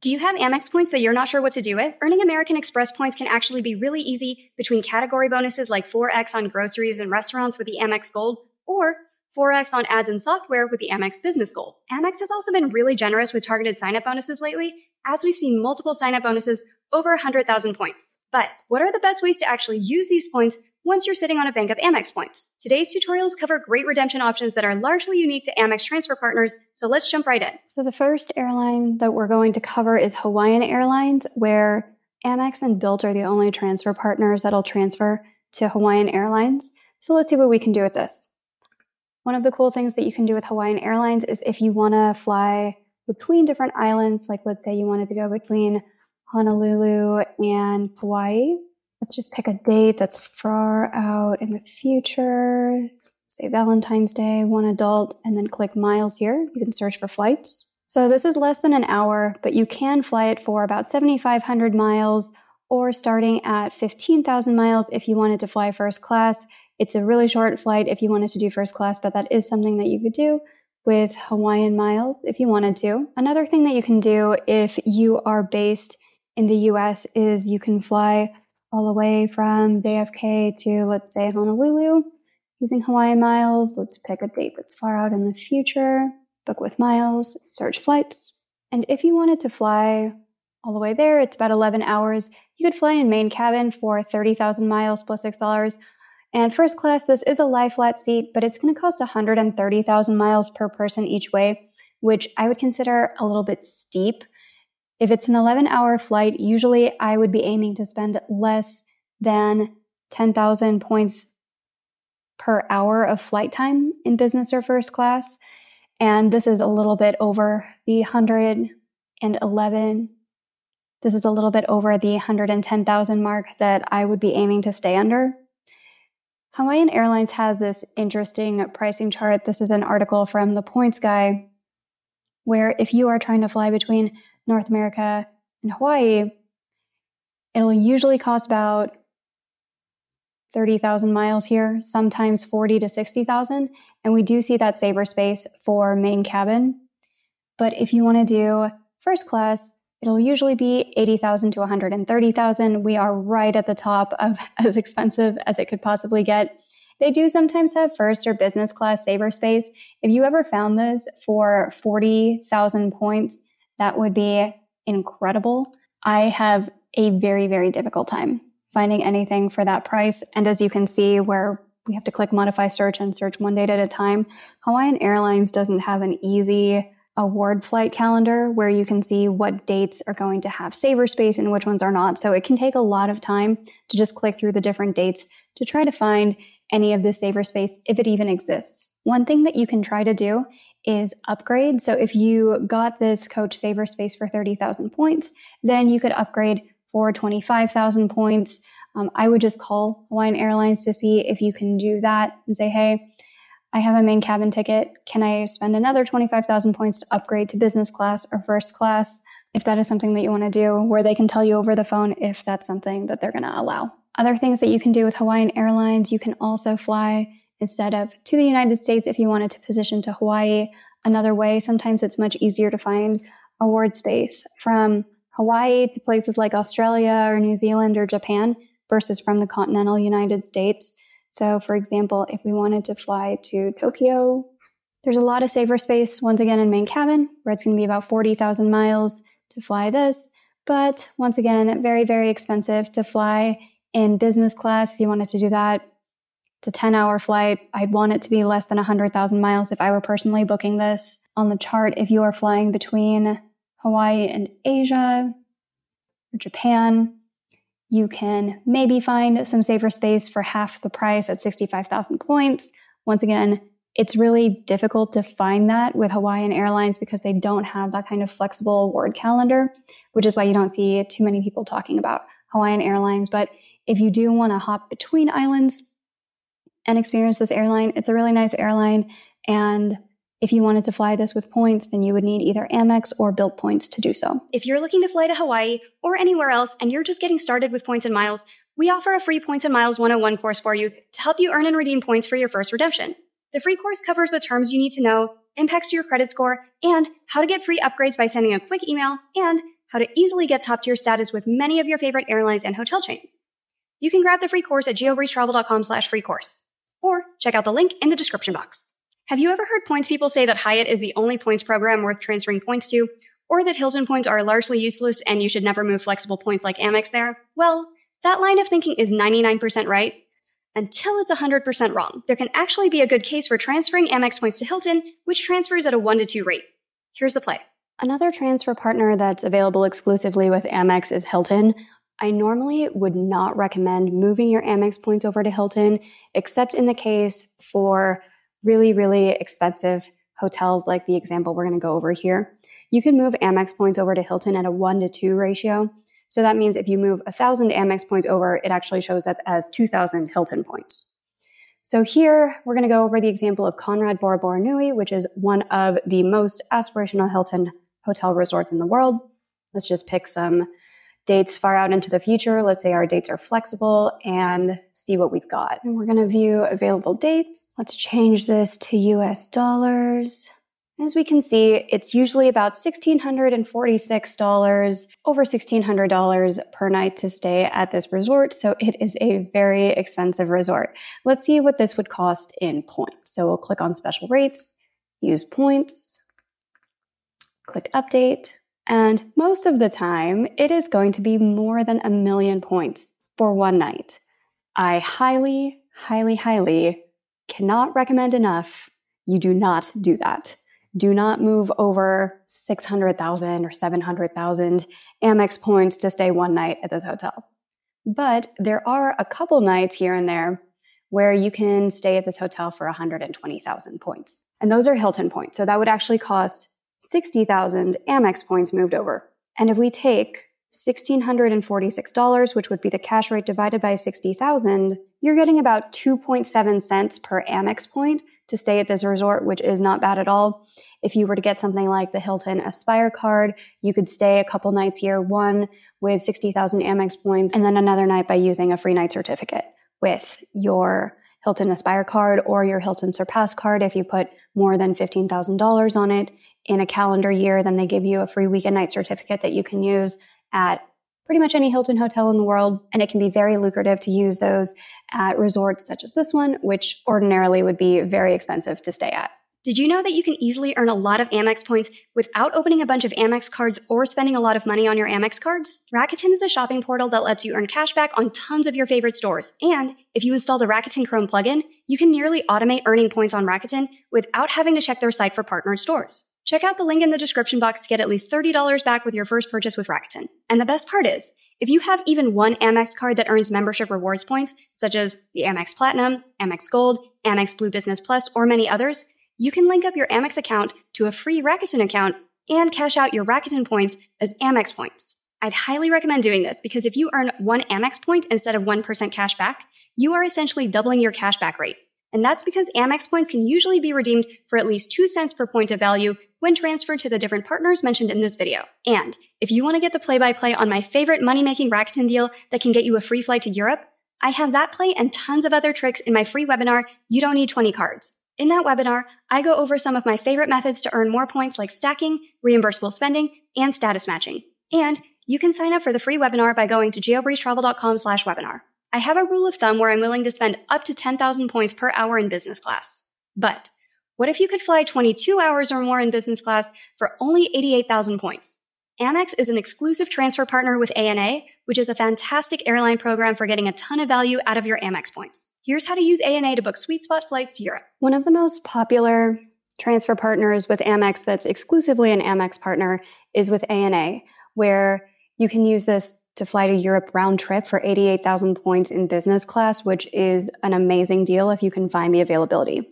Do you have Amex points that you're not sure what to do with? Earning American Express points can actually be really easy between category bonuses like 4x on groceries and restaurants with the Amex Gold or 4x on ads and software with the Amex Business Gold. Amex has also been really generous with targeted sign-up bonuses lately, as we've seen multiple sign-up bonuses over 100,000 points. But what are the best ways to actually use these points once you're sitting on a bank of Amex points? Today's tutorials cover great redemption options that are largely unique to Amex transfer partners, so let's jump right in. So the first airline that we're going to cover is Hawaiian Airlines, where Amex and Bilt are the only transfer partners that'll transfer to Hawaiian Airlines. So let's see what we can do with this. One of the cool things that you can do with Hawaiian Airlines is if you want to fly between different islands, like let's say you wanted to go between Honolulu and Hawaii. Let's just pick a date that's far out in the future. Say Valentine's Day, one adult, and then click miles here. You can search for flights. So this is less than an hour, but you can fly it for about 7,500 miles or starting at 15,000 miles if you wanted to fly first class. It's a really short flight if you wanted to do first class, but that is something that you could do with Hawaiian miles if you wanted to. Another thing that you can do if you are based in the US is you can fly all the way from JFK to, let's say, Honolulu using Hawaiian miles. Let's pick a date that's far out in the future, book with miles, search flights. And if you wanted to fly all the way there, it's about 11 hours. You could fly in main cabin for 30,000 miles plus $6. And first class, this is a lie flat seat, but it's going to cost 130,000 miles per person each way, which I would consider a little bit steep. If it's an 11 hour flight, usually I would be aiming to spend less than 10,000 points per hour of flight time in business or first class. And this is a little bit over the 111. This is a little bit over the 110,000 mark that I would be aiming to stay under. Hawaiian Airlines has this interesting pricing chart. This is an article from the Points Guy, where if you are trying to fly between North America and Hawaii, it'll usually cost about 30,000 miles here, sometimes 40 to 60,000. And we do see that saver space for main cabin. But if you want to do first class, it'll usually be 80,000 to 130,000. We are right at the top of as expensive as it could possibly get. They do sometimes have first or business class saver space. If you ever found this for 40,000 points, that would be incredible. I have a very, very difficult time finding anything for that price. And as you can see, where we have to click modify search and search one date at a time, Hawaiian Airlines doesn't have an easy award flight calendar where you can see what dates are going to have saver space and which ones are not. So it can take a lot of time to just click through the different dates to try to find any of the saver space if it even exists. One thing that you can try to do is upgrade. So if you got this coach saver space for 30,000 points, then you could upgrade for 25,000 points. Um, I would just call Hawaiian Airlines to see if you can do that and say, hey, I have a main cabin ticket. Can I spend another 25,000 points to upgrade to business class or first class? If that is something that you want to do, where they can tell you over the phone if that's something that they're going to allow. Other things that you can do with Hawaiian Airlines, you can also fly instead of to the United States if you wanted to position to Hawaii another way. Sometimes it's much easier to find award space from Hawaii to places like Australia or New Zealand or Japan versus from the continental United States. So, for example, if we wanted to fly to Tokyo, there's a lot of saver space once again in main cabin where it's going to be about 40,000 miles to fly this. But once again, very, very expensive to fly in business class if you wanted to do that a 10 hour flight. I'd want it to be less than 100,000 miles if I were personally booking this. On the chart, if you are flying between Hawaii and Asia or Japan, you can maybe find some saver space for half the price at 65,000 points. Once again, it's really difficult to find that with Hawaiian Airlines because they don't have that kind of flexible award calendar, which is why you don't see too many people talking about Hawaiian Airlines. But if you do want to hop between islands, and experience this airline. It's a really nice airline. And if you wanted to fly this with points, then you would need either Amex or Bilt points to do so. If you're looking to fly to Hawaii or anywhere else and you're just getting started with points and miles, we offer a free Points and Miles 101 course for you to help you earn and redeem points for your first redemption. The free course covers the terms you need to know, impacts to your credit score, and how to get free upgrades by sending a quick email and how to easily get top tier status with many of your favorite airlines and hotel chains. You can grab the free course at geobreezetravel.com slash free course, or check out the link in the description box. Have you ever heard points people say that Hyatt is the only points program worth transferring points to, or that Hilton points are largely useless and you should never move flexible points like Amex there? Well, that line of thinking is 99% right until it's 100% wrong. There can actually be a good case for transferring Amex points to Hilton, which transfers at a 1 to 2 rate. Here's the play. Another transfer partner that's available exclusively with Amex is Hilton. I normally would not recommend moving your Amex points over to Hilton, except in the case for really, really expensive hotels like the example we're going to go over here, you can move Amex points over to Hilton at a one to two ratio. So that means if you move a thousand Amex points over, it actually shows up as 2000 Hilton points. So here we're going to go over the example of Conrad Bora Bora Nui, which is one of the most aspirational Hilton hotel resorts in the world. Let's just pick some dates far out into the future. Let's say our dates are flexible and see what we've got. And we're going to view available dates. Let's change this to US dollars. As we can see, it's usually about $1,646, over $1,600 per night to stay at this resort. So it is a very expensive resort. Let's see what this would cost in points. So we'll click on special rates, use points, click update. And most of the time, it is going to be more than a million points for one night. I highly, highly, highly cannot recommend enough you do not do that. Do not move over 600,000 or 700,000 Amex points to stay one night at this hotel. But there are a couple nights here and there where you can stay at this hotel for 120,000 points. And those are Hilton points. So that would actually cost 60,000 Amex points moved over. And if we take $1,646, which would be the cash rate divided by 60,000, you're getting about 2.7 cents per Amex point to stay at this resort, which is not bad at all. If you were to get something like the Hilton Aspire card, you could stay a couple nights here, one with 60,000 Amex points, and then another night by using a free night certificate with your Hilton Aspire card or your Hilton Surpass card. If you put more than $15,000 on it, in a calendar year, then they give you a free weekend night certificate that you can use at pretty much any Hilton hotel in the world. And it can be very lucrative to use those at resorts such as this one, which ordinarily would be very expensive to stay at. Did you know that you can easily earn a lot of Amex points without opening a bunch of Amex cards or spending a lot of money on your Amex cards? Rakuten is a shopping portal that lets you earn cash back on tons of your favorite stores. And if you install the Rakuten Chrome plugin, you can nearly automate earning points on Rakuten without having to check their site for partnered stores. Check out the link in the description box to get at least $30 back with your first purchase with Rakuten. And the best part is, if you have even one Amex card that earns membership rewards points, such as the Amex Platinum, Amex Gold, Amex Blue Business Plus, or many others, you can link up your Amex account to a free Rakuten account and cash out your Rakuten points as Amex points. I'd highly recommend doing this because if you earn one Amex point instead of 1% cash back, you are essentially doubling your cashback rate. And that's because Amex points can usually be redeemed for at least 2 cents per point of value when transferred to the different partners mentioned in this video. And if you want to get the play-by-play on my favorite money-making Rakuten deal that can get you a free flight to Europe, I have that play and tons of other tricks in my free webinar, You Don't Need 20 Cards. In that webinar, I go over some of my favorite methods to earn more points like stacking, reimbursable spending, and status matching. And you can sign up for the free webinar by going to geobreezetravel.com slash webinar. I have a rule of thumb where I'm willing to spend up to 10,000 points per hour in business class. But what if you could fly 22 hours or more in business class for only 88,000 points? Amex is an exclusive transfer partner with ANA, which is a fantastic airline program for getting a ton of value out of your Amex points. Here's how to use ANA to book sweet spot flights to Europe. One of the most popular transfer partners with Amex that's exclusively an Amex partner is with ANA, where you can use this to fly to Europe round trip for 88,000 points in business class, which is an amazing deal if you can find the availability.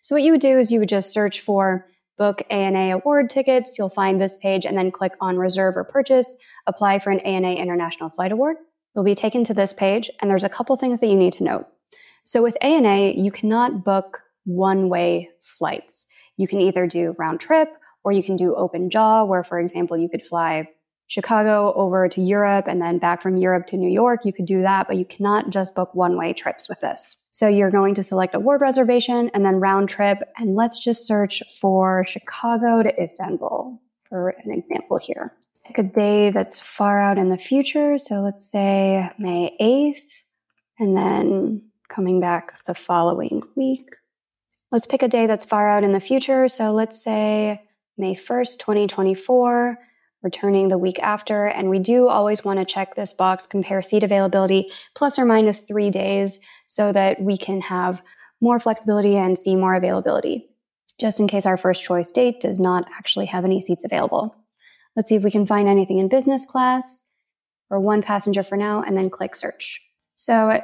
So what you would do is you would just search for book ANA award tickets. You'll find this page and then click on reserve or purchase, apply for an ANA international flight award. You'll be taken to this page and there's a couple things that you need to note. So with ANA, you cannot book one way flights. You can either do round trip or you can do open jaw, where, for example, you could fly Chicago over to Europe and then back from Europe to New York. You could do that, but you cannot just book one way trips with this. So you're going to select a ward reservation and then round trip. And let's just search for Chicago to Istanbul for an example here. pick a day that's far out in the future. So let's say May 8th, and then coming back the following week. Let's pick a day that's far out in the future. So let's say May 1st, 2024, returning the week after. And we do always want to check this box, compare seat availability plus or minus three days so that we can have more flexibility and see more availability, just in case our first choice date does not actually have any seats available. Let's see if we can find anything in business class or one passenger for now, and then click search. So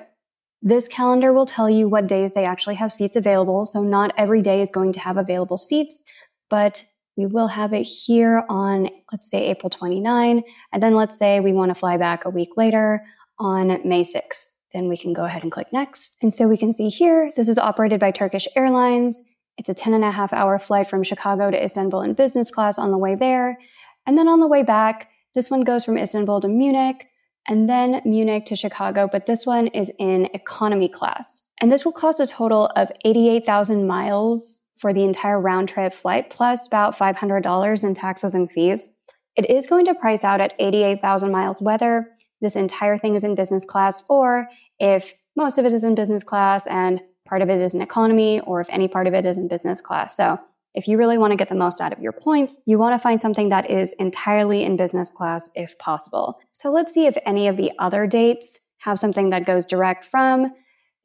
this calendar will tell you what days they actually have seats available. So not every day is going to have available seats, but we will have it here on, let's say April 29. And then let's say we want to fly back a week later on May 6th. Then we can go ahead and click next. And so we can see here, this is operated by Turkish Airlines. It's a 10 and a half hour flight from Chicago to Istanbul in business class on the way there. And then on the way back, this one goes from Istanbul to Munich and then Munich to Chicago, but this one is in economy class. And this will cost a total of 88,000 miles for the entire round trip flight, plus about $500 in taxes and fees. It is going to price out at 88,000 miles whether this entire thing is in business class or if most of it is in business class and part of it is in economy or if any part of it is in business class. So if you really want to get the most out of your points, you want to find something that is entirely in business class if possible. So let's see if any of the other dates have something that goes direct from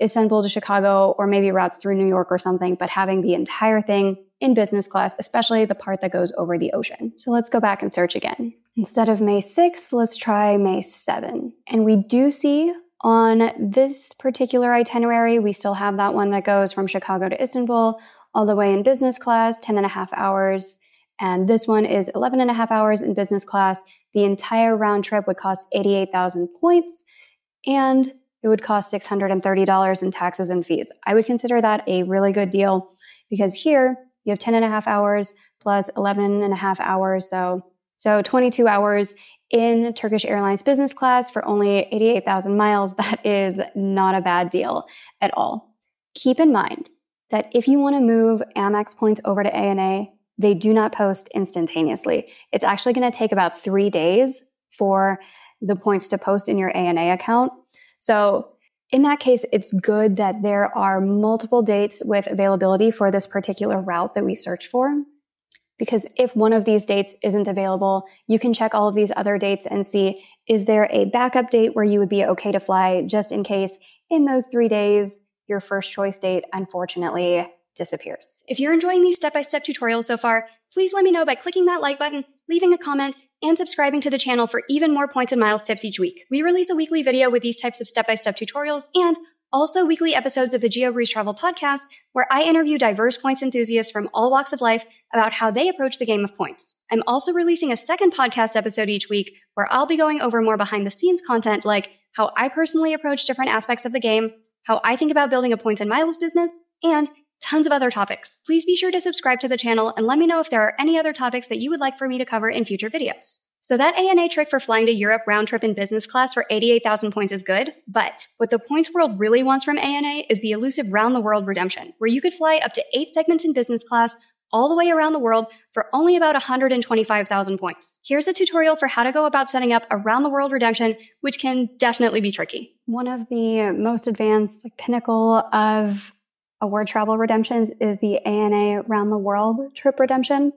Istanbul to Chicago or maybe routes through New York or something, but having the entire thing in business class, especially the part that goes over the ocean. So let's go back and search again. Instead of May 6th, let's try May 7. And we do see on this particular itinerary, we still have that one that goes from Chicago to Istanbul all the way in business class, 10 and a half hours. And this one is 11 and a half hours in business class. The entire round trip would cost 88,000 points and it would cost $630 in taxes and fees. I would consider that a really good deal because here you have 10 and a half hours plus 11 and a half hours. So, so 22 hours in Turkish Airlines business class for only 88,000 miles. That is not a bad deal at all. Keep in mind, that if you want to move Amex points over to ANA, they do not post instantaneously. It's actually going to take about three days for the points to post in your ANA account. So in that case, it's good that there are multiple dates with availability for this particular route that we search for. Because if one of these dates isn't available, you can check all of these other dates and see, is there a backup date where you would be okay to fly just in case in those three days your first choice date unfortunately disappears. If you're enjoying these step by step tutorials so far, please let me know by clicking that like button, leaving a comment, and subscribing to the channel for even more points and miles tips each week. We release a weekly video with these types of step by step tutorials and also weekly episodes of the Geo Breeze Travel podcast, where I interview diverse points enthusiasts from all walks of life about how they approach the game of points. I'm also releasing a second podcast episode each week where I'll be going over more behind the scenes content like how I personally approach different aspects of the game, how I think about building a points and miles business, and tons of other topics. Please be sure to subscribe to the channel and let me know if there are any other topics that you would like for me to cover in future videos. So that ANA trick for flying to Europe round trip in business class for 88,000 points is good, but what the points world really wants from ANA is the elusive round the world redemption, where you could fly up to eight segments in business class all the way around the world for only about 125,000 points. Here's a tutorial for how to go about setting up a round the world redemption, which can definitely be tricky. One of the most advanced like, pinnacle of award travel redemptions is the ANA round the world trip redemption.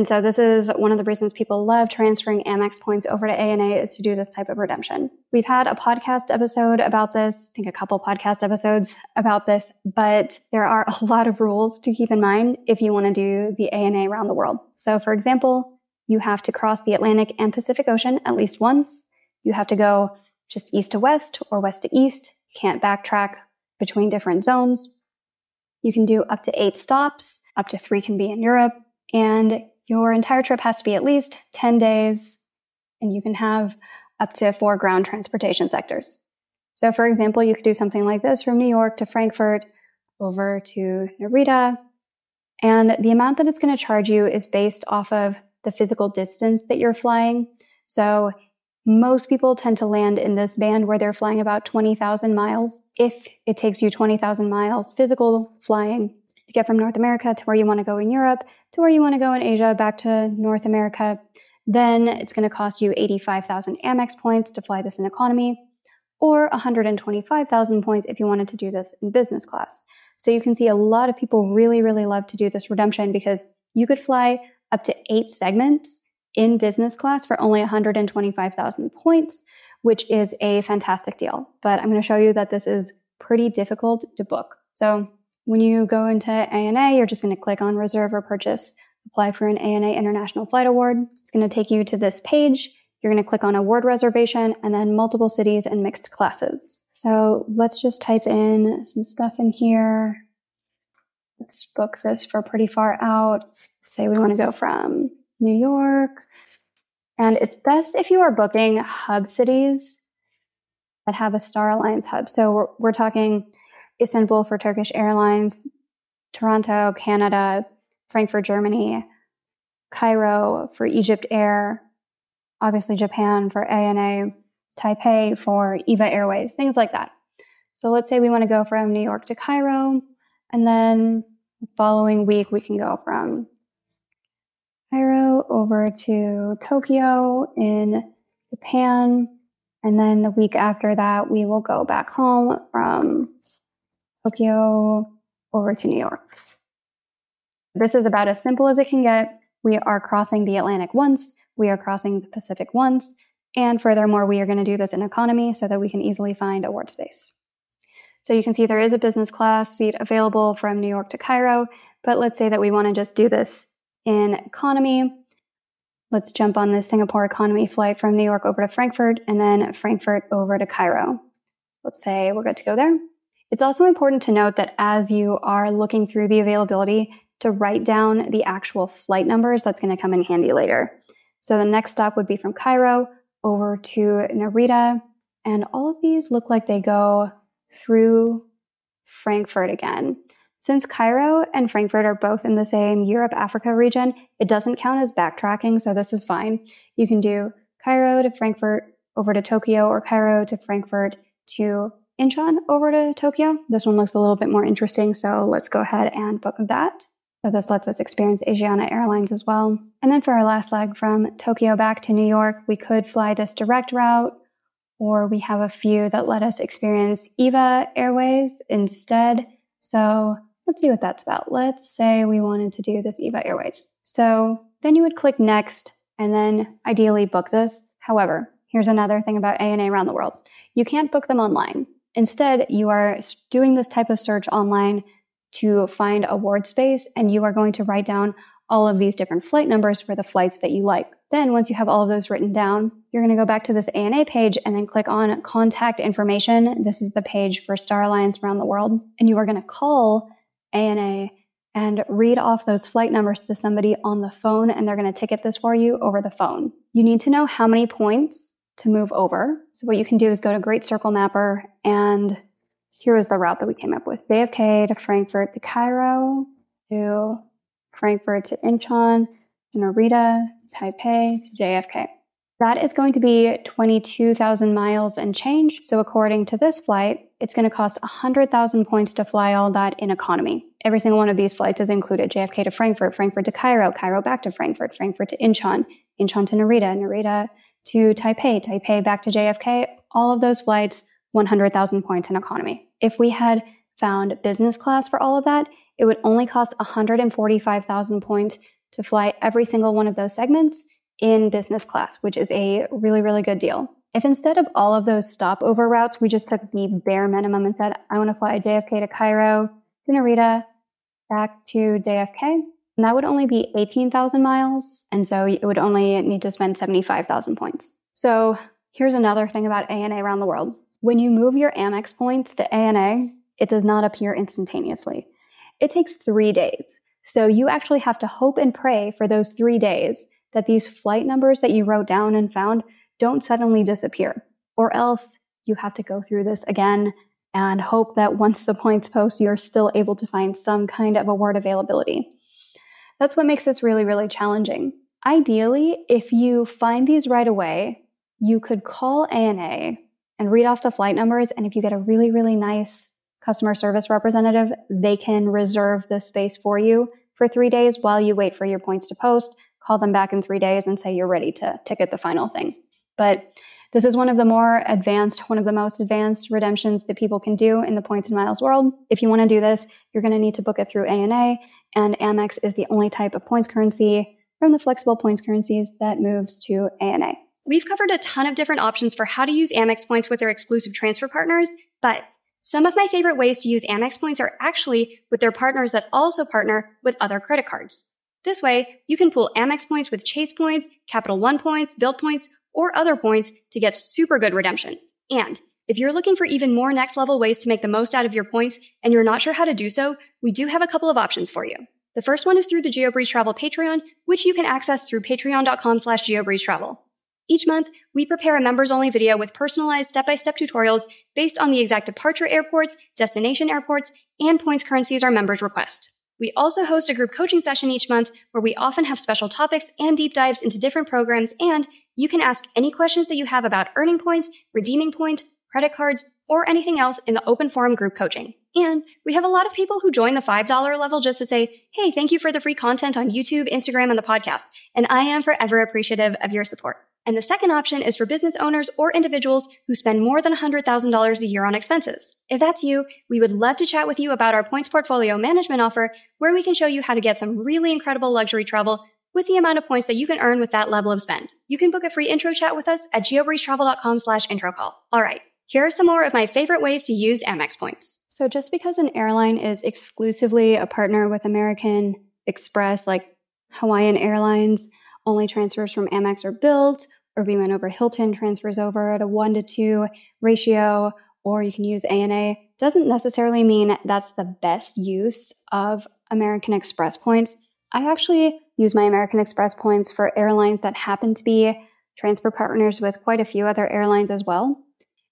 And so this is one of the reasons people love transferring Amex points over to ANA is to do this type of redemption. We've had a podcast episode about this, I think a couple podcast episodes about this, but there are a lot of rules to keep in mind if you want to do the ANA around the world. So for example, you have to cross the Atlantic and Pacific Ocean at least once. You have to go just east to west or west to east. You can't backtrack between different zones. You can do up to eight stops. Up to three can be in Europe. And your entire trip has to be at least 10 days, and you can have up to four ground transportation sectors. So, for example, you could do something like this from New York to Frankfurt over to Narita. And the amount that it's going to charge you is based off of the physical distance that you're flying. So, most people tend to land in this band where they're flying about 20,000 miles. If it takes you 20,000 miles physical flying to get from North America to where you want to go in Europe, to where you want to go in Asia, back to North America, then it's going to cost you 85,000 Amex points to fly this in economy or 125,000 points if you wanted to do this in business class. So you can see a lot of people really, really love to do this redemption because you could fly up to eight segments in business class for only 125,000 points, which is a fantastic deal. But I'm going to show you that this is pretty difficult to book. So when you go into ANA, you're just going to click on reserve or purchase, apply for an ANA International Flight Award. It's going to take you to this page. You're going to click on award reservation and then multiple cities and mixed classes. So let's just type in some stuff in here. Let's book this for pretty far out. Say we want to go from New York. And it's best if you are booking hub cities that have a Star Alliance hub. So we're, we're talking Istanbul for Turkish Airlines, Toronto, Canada, Frankfurt, Germany, Cairo for Egypt Air, obviously Japan for ANA, Taipei for EVA Airways, things like that. So let's say we want to go from New York to Cairo, and then the following week we can go from Cairo over to Tokyo in Japan. And then the week after that, we will go back home from Tokyo over to New York. This is about as simple as it can get. We are crossing the Atlantic once, we are crossing the Pacific once, and furthermore, we are going to do this in economy so that we can easily find award space. So you can see there is a business class seat available from New York to Cairo, but let's say that we want to just do this in economy. Let's jump on the Singapore economy flight from New York over to Frankfurt and then Frankfurt over to Cairo. Let's say we're good to go there. It's also important to note that as you are looking through the availability, to write down the actual flight numbers, that's going to come in handy later. So the next stop would be from Cairo over to Narita. And all of these look like they go through Frankfurt again. Since Cairo and Frankfurt are both in the same Europe Africa region, it doesn't count as backtracking, so this is fine. You can do Cairo to Frankfurt over to Tokyo or Cairo to Frankfurt to Incheon over to Tokyo. This one looks a little bit more interesting, so let's go ahead and book that. So this lets us experience Asiana Airlines as well. And then for our last leg from Tokyo back to New York, we could fly this direct route, or we have a few that let us experience EVA Airways instead. So let's see what that's about. Let's say we wanted to do this EVA Airways. So then you would click next and then ideally book this. However, here's another thing about ANA around the world. You can't book them online. Instead, you are doing this type of search online to find a award space and you are going to write down all of these different flight numbers for the flights that you like. Then once you have all of those written down, you're going to go back to this ANA page and then click on contact information. This is the page for Star Alliance around the world. And you are going to call ANA and read off those flight numbers to somebody on the phone and they're going to ticket this for you over the phone. You need to know how many points to move over. So what you can do is go to Great Circle Mapper and here is the route that we came up with. JFK to Frankfurt to Cairo to Frankfurt to Incheon to Narita, Taipei to JFK. That is going to be 22,000 miles and change. So according to this flight, it's going to cost 100,000 points to fly all that in economy. Every single one of these flights is included. JFK to Frankfurt, Frankfurt to Cairo, Cairo back to Frankfurt, Frankfurt to Incheon, Incheon to Narita, Narita to Taipei, Taipei back to JFK. All of those flights, 100,000 points in economy. If we had found business class for all of that, it would only cost 145,000 points to fly every single one of those segments in business class, which is a really, really good deal. If instead of all of those stopover routes, we just took the bare minimum and said, I want to fly JFK to Cairo, to Narita, back to JFK, and that would only be 18,000 miles. And so it would only need to spend 75,000 points. So here's another thing about ANA around the world. When you move your Amex points to ANA, it does not appear instantaneously. It takes three days. So you actually have to hope and pray for those three days that these flight numbers that you wrote down and found don't suddenly disappear. Or else you have to go through this again and hope that once the points post, you're still able to find some kind of award availability. That's what makes this really, really challenging. Ideally, if you find these right away, you could call ANA and read off the flight numbers. And if you get a really, really nice customer service representative, they can reserve the space for you for three days while you wait for your points to post call them back in three days and say you're ready to ticket the final thing. But this is one of the more advanced, one of the most advanced redemptions that people can do in the points and miles world. If you want to do this, you're going to need to book it through ANA, and Amex is the only type of points currency from the flexible points currencies that moves to ANA. We've covered a ton of different options for how to use Amex points with their exclusive transfer partners, but some of my favorite ways to use Amex points are actually with their partners that also partner with other credit cards. This way, you can pool Amex points with Chase points, Capital One points, Bilt points, or other points to get super good redemptions. And if you're looking for even more next level ways to make the most out of your points and you're not sure how to do so, we do have a couple of options for you. The first one is through the GeoBreeze Travel Patreon, which you can access through patreon.com slash geobreezetravel. Each month, we prepare a members only video with personalized step by step tutorials based on the exact departure airports, destination airports, and points currencies our members request. We also host a group coaching session each month where we often have special topics and deep dives into different programs, and you can ask any questions that you have about earning points, redeeming points, credit cards, or anything else in the open forum group coaching. And we have a lot of people who join the $5 level just to say, hey, thank you for the free content on YouTube, Instagram, and the podcast. And I am forever appreciative of your support. And the second option is for business owners or individuals who spend more than $100,000 a year on expenses. If that's you, we would love to chat with you about our points portfolio management offer, where we can show you how to get some really incredible luxury travel with the amount of points that you can earn with that level of spend. You can book a free intro chat with us at geobreezetravel.com slash intro call. All right. Here are some more of my favorite ways to use Amex points. So just because an airline is exclusively a partner with American Express, like Hawaiian Airlines, only transfers from Amex are Bilt, or we went over Hilton transfers over at a one to two ratio, or you can use ANA, doesn't necessarily mean that's the best use of American Express points. I actually use my American Express points for airlines that happen to be transfer partners with quite a few other airlines as well.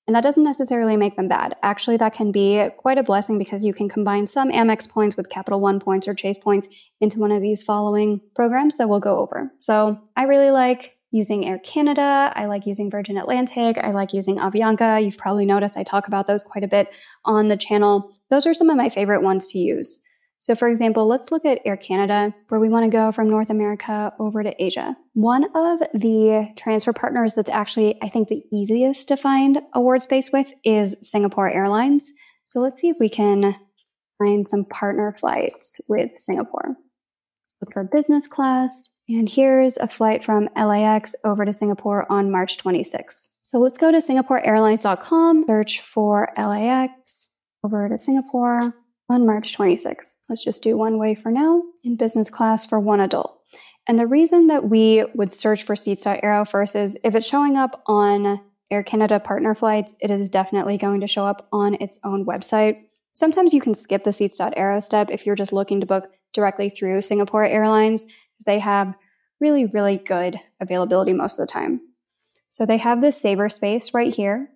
And that doesn't necessarily make them bad. Actually, that can be quite a blessing because you can combine some Amex points with Capital One points or Chase points into one of these following programs that we'll go over. So I really like using Air Canada. I like using Virgin Atlantic. I like using Avianca. You've probably noticed I talk about those quite a bit on the channel. Those are some of my favorite ones to use. So, for example, let's look at Air Canada, where we want to go from North America over to Asia. One of the transfer partners that's actually, I think, the easiest to find award space with is Singapore Airlines. So, let's see if we can find some partner flights with Singapore. Let's look for business class. And here's a flight from LAX over to Singapore on March 26. So, let's go to SingaporeAirlines.com, search for LAX over to Singapore on March 26th. Let's just do one way for now in business class for one adult. And the reason that we would search for Seats.aero first is if it's showing up on Air Canada partner flights, it is definitely going to show up on its own website. Sometimes you can skip the Seats.aero step if you're just looking to book directly through Singapore Airlines because they have really, really good availability most of the time. So they have this saver space right here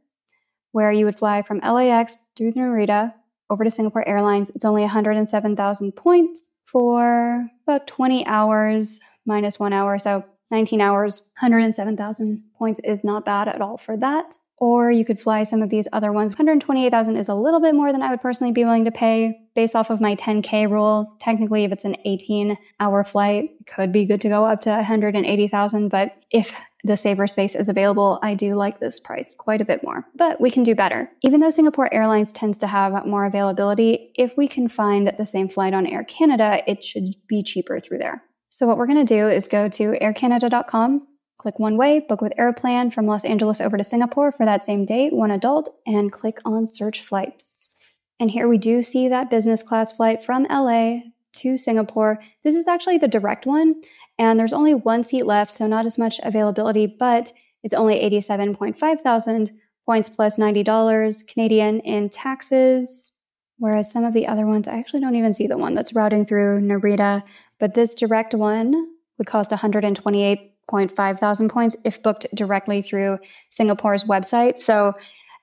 where you would fly from LAX through Narita over to Singapore Airlines. It's only 107,000 points for about 20 hours minus one hour. So 19 hours, 107,000 points is not bad at all for that. Or you could fly some of these other ones. 128,000 is a little bit more than I would personally be willing to pay based off of my 10K rule. Technically, if it's an 18 hour flight, could be good to go up to 180,000. But if the saver space is available, I do like this price quite a bit more. But we can do better. Even though Singapore Airlines tends to have more availability, if we can find the same flight on Air Canada, it should be cheaper through there. So what we're going to do is go to aircanada.com, click one way, book with Aeroplan from Los Angeles over to Singapore for that same date, one adult, and click on search flights. And here we do see that business class flight from LA to Singapore. This is actually the direct one. And there's only one seat left, so not as much availability, but it's only 87.5 thousand points plus $90 Canadian in taxes. Whereas some of the other ones, I actually don't even see the one that's routing through Narita, but this direct one would cost 128.5 thousand points if booked directly through Singapore's website. So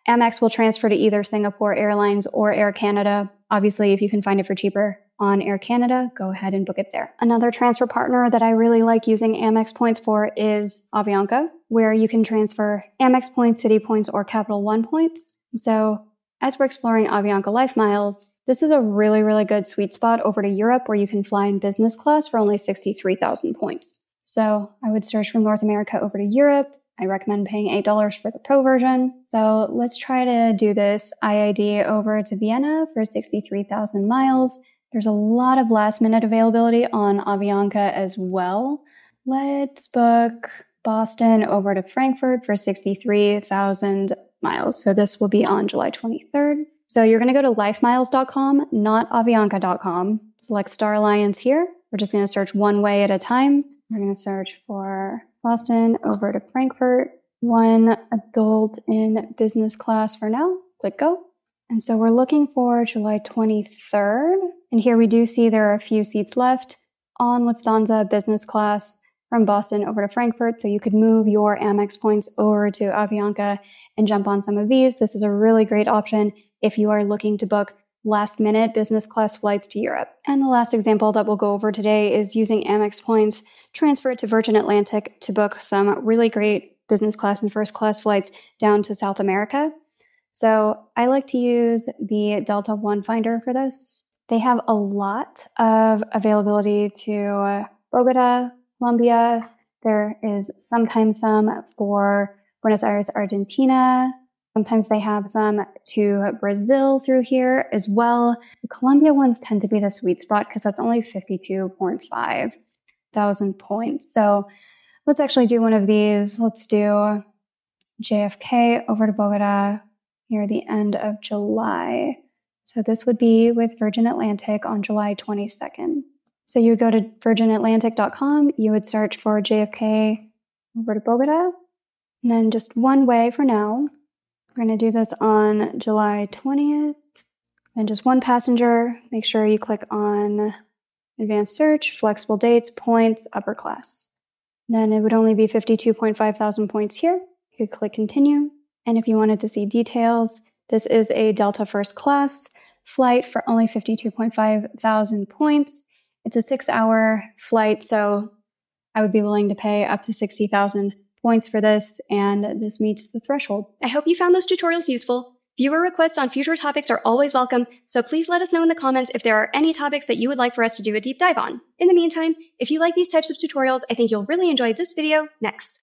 Amex will transfer to either Singapore Airlines or Air Canada. Obviously, if you can find it for cheaper, on Air Canada, go ahead and book it there. Another transfer partner that I really like using Amex points for is Avianca, where you can transfer Amex points, Citi points, or Capital One points. So as we're exploring Avianca Life Miles, this is a really, really good sweet spot over to Europe where you can fly in business class for only 63,000 points. So I would search from North America over to Europe. I recommend paying $8 for the pro version. So let's try to do this IAD over to Vienna for 63,000 miles. There's a lot of last minute availability on Avianca as well. Let's book Boston over to Frankfurt for 63,000 miles. So this will be on July 23rd. So you're going to go to lifemiles.com, not avianca.com. Select Star Alliance here. We're just going to search one way at a time. We're going to search for Boston over to Frankfurt, one adult in business class for now. Click go. And so we're looking for July 23rd. And here we do see there are a few seats left on Lufthansa business class from Boston over to Frankfurt. So you could move your Amex points over to Avianca and jump on some of these. This is a really great option if you are looking to book last minute business class flights to Europe. And the last example that we'll go over today is using Amex points, transfer it to Virgin Atlantic to book some really great business class and first class flights down to South America. So I like to use the Delta One Finder for this. They have a lot of availability to uh, Bogota, Colombia. There is sometimes some for Buenos Aires, Argentina. Sometimes they have some to Brazil through here as well. The Colombia ones tend to be the sweet spot because that's only 52.5 thousand points. So let's actually do one of these. Let's do JFK over to Bogota near the end of July. So this would be with Virgin Atlantic on July 22nd. So you would go to virginatlantic.com, you would search for JFK over to Bogota, and then just one way for now. We're going to do this on July 20th. And just one passenger. Make sure you click on advanced search, flexible dates, points, upper class. Then it would only be 52.5 thousand points here. You could click continue. And if you wanted to see details, this is a Delta first class flight for only 52.5 thousand points. It's a six hour flight, so I would be willing to pay up to 60,000 points for this, and this meets the threshold. I hope you found those tutorials useful. Viewer requests on future topics are always welcome, so please let us know in the comments if there are any topics that you would like for us to do a deep dive on. In the meantime, if you like these types of tutorials, I think you'll really enjoy this video next.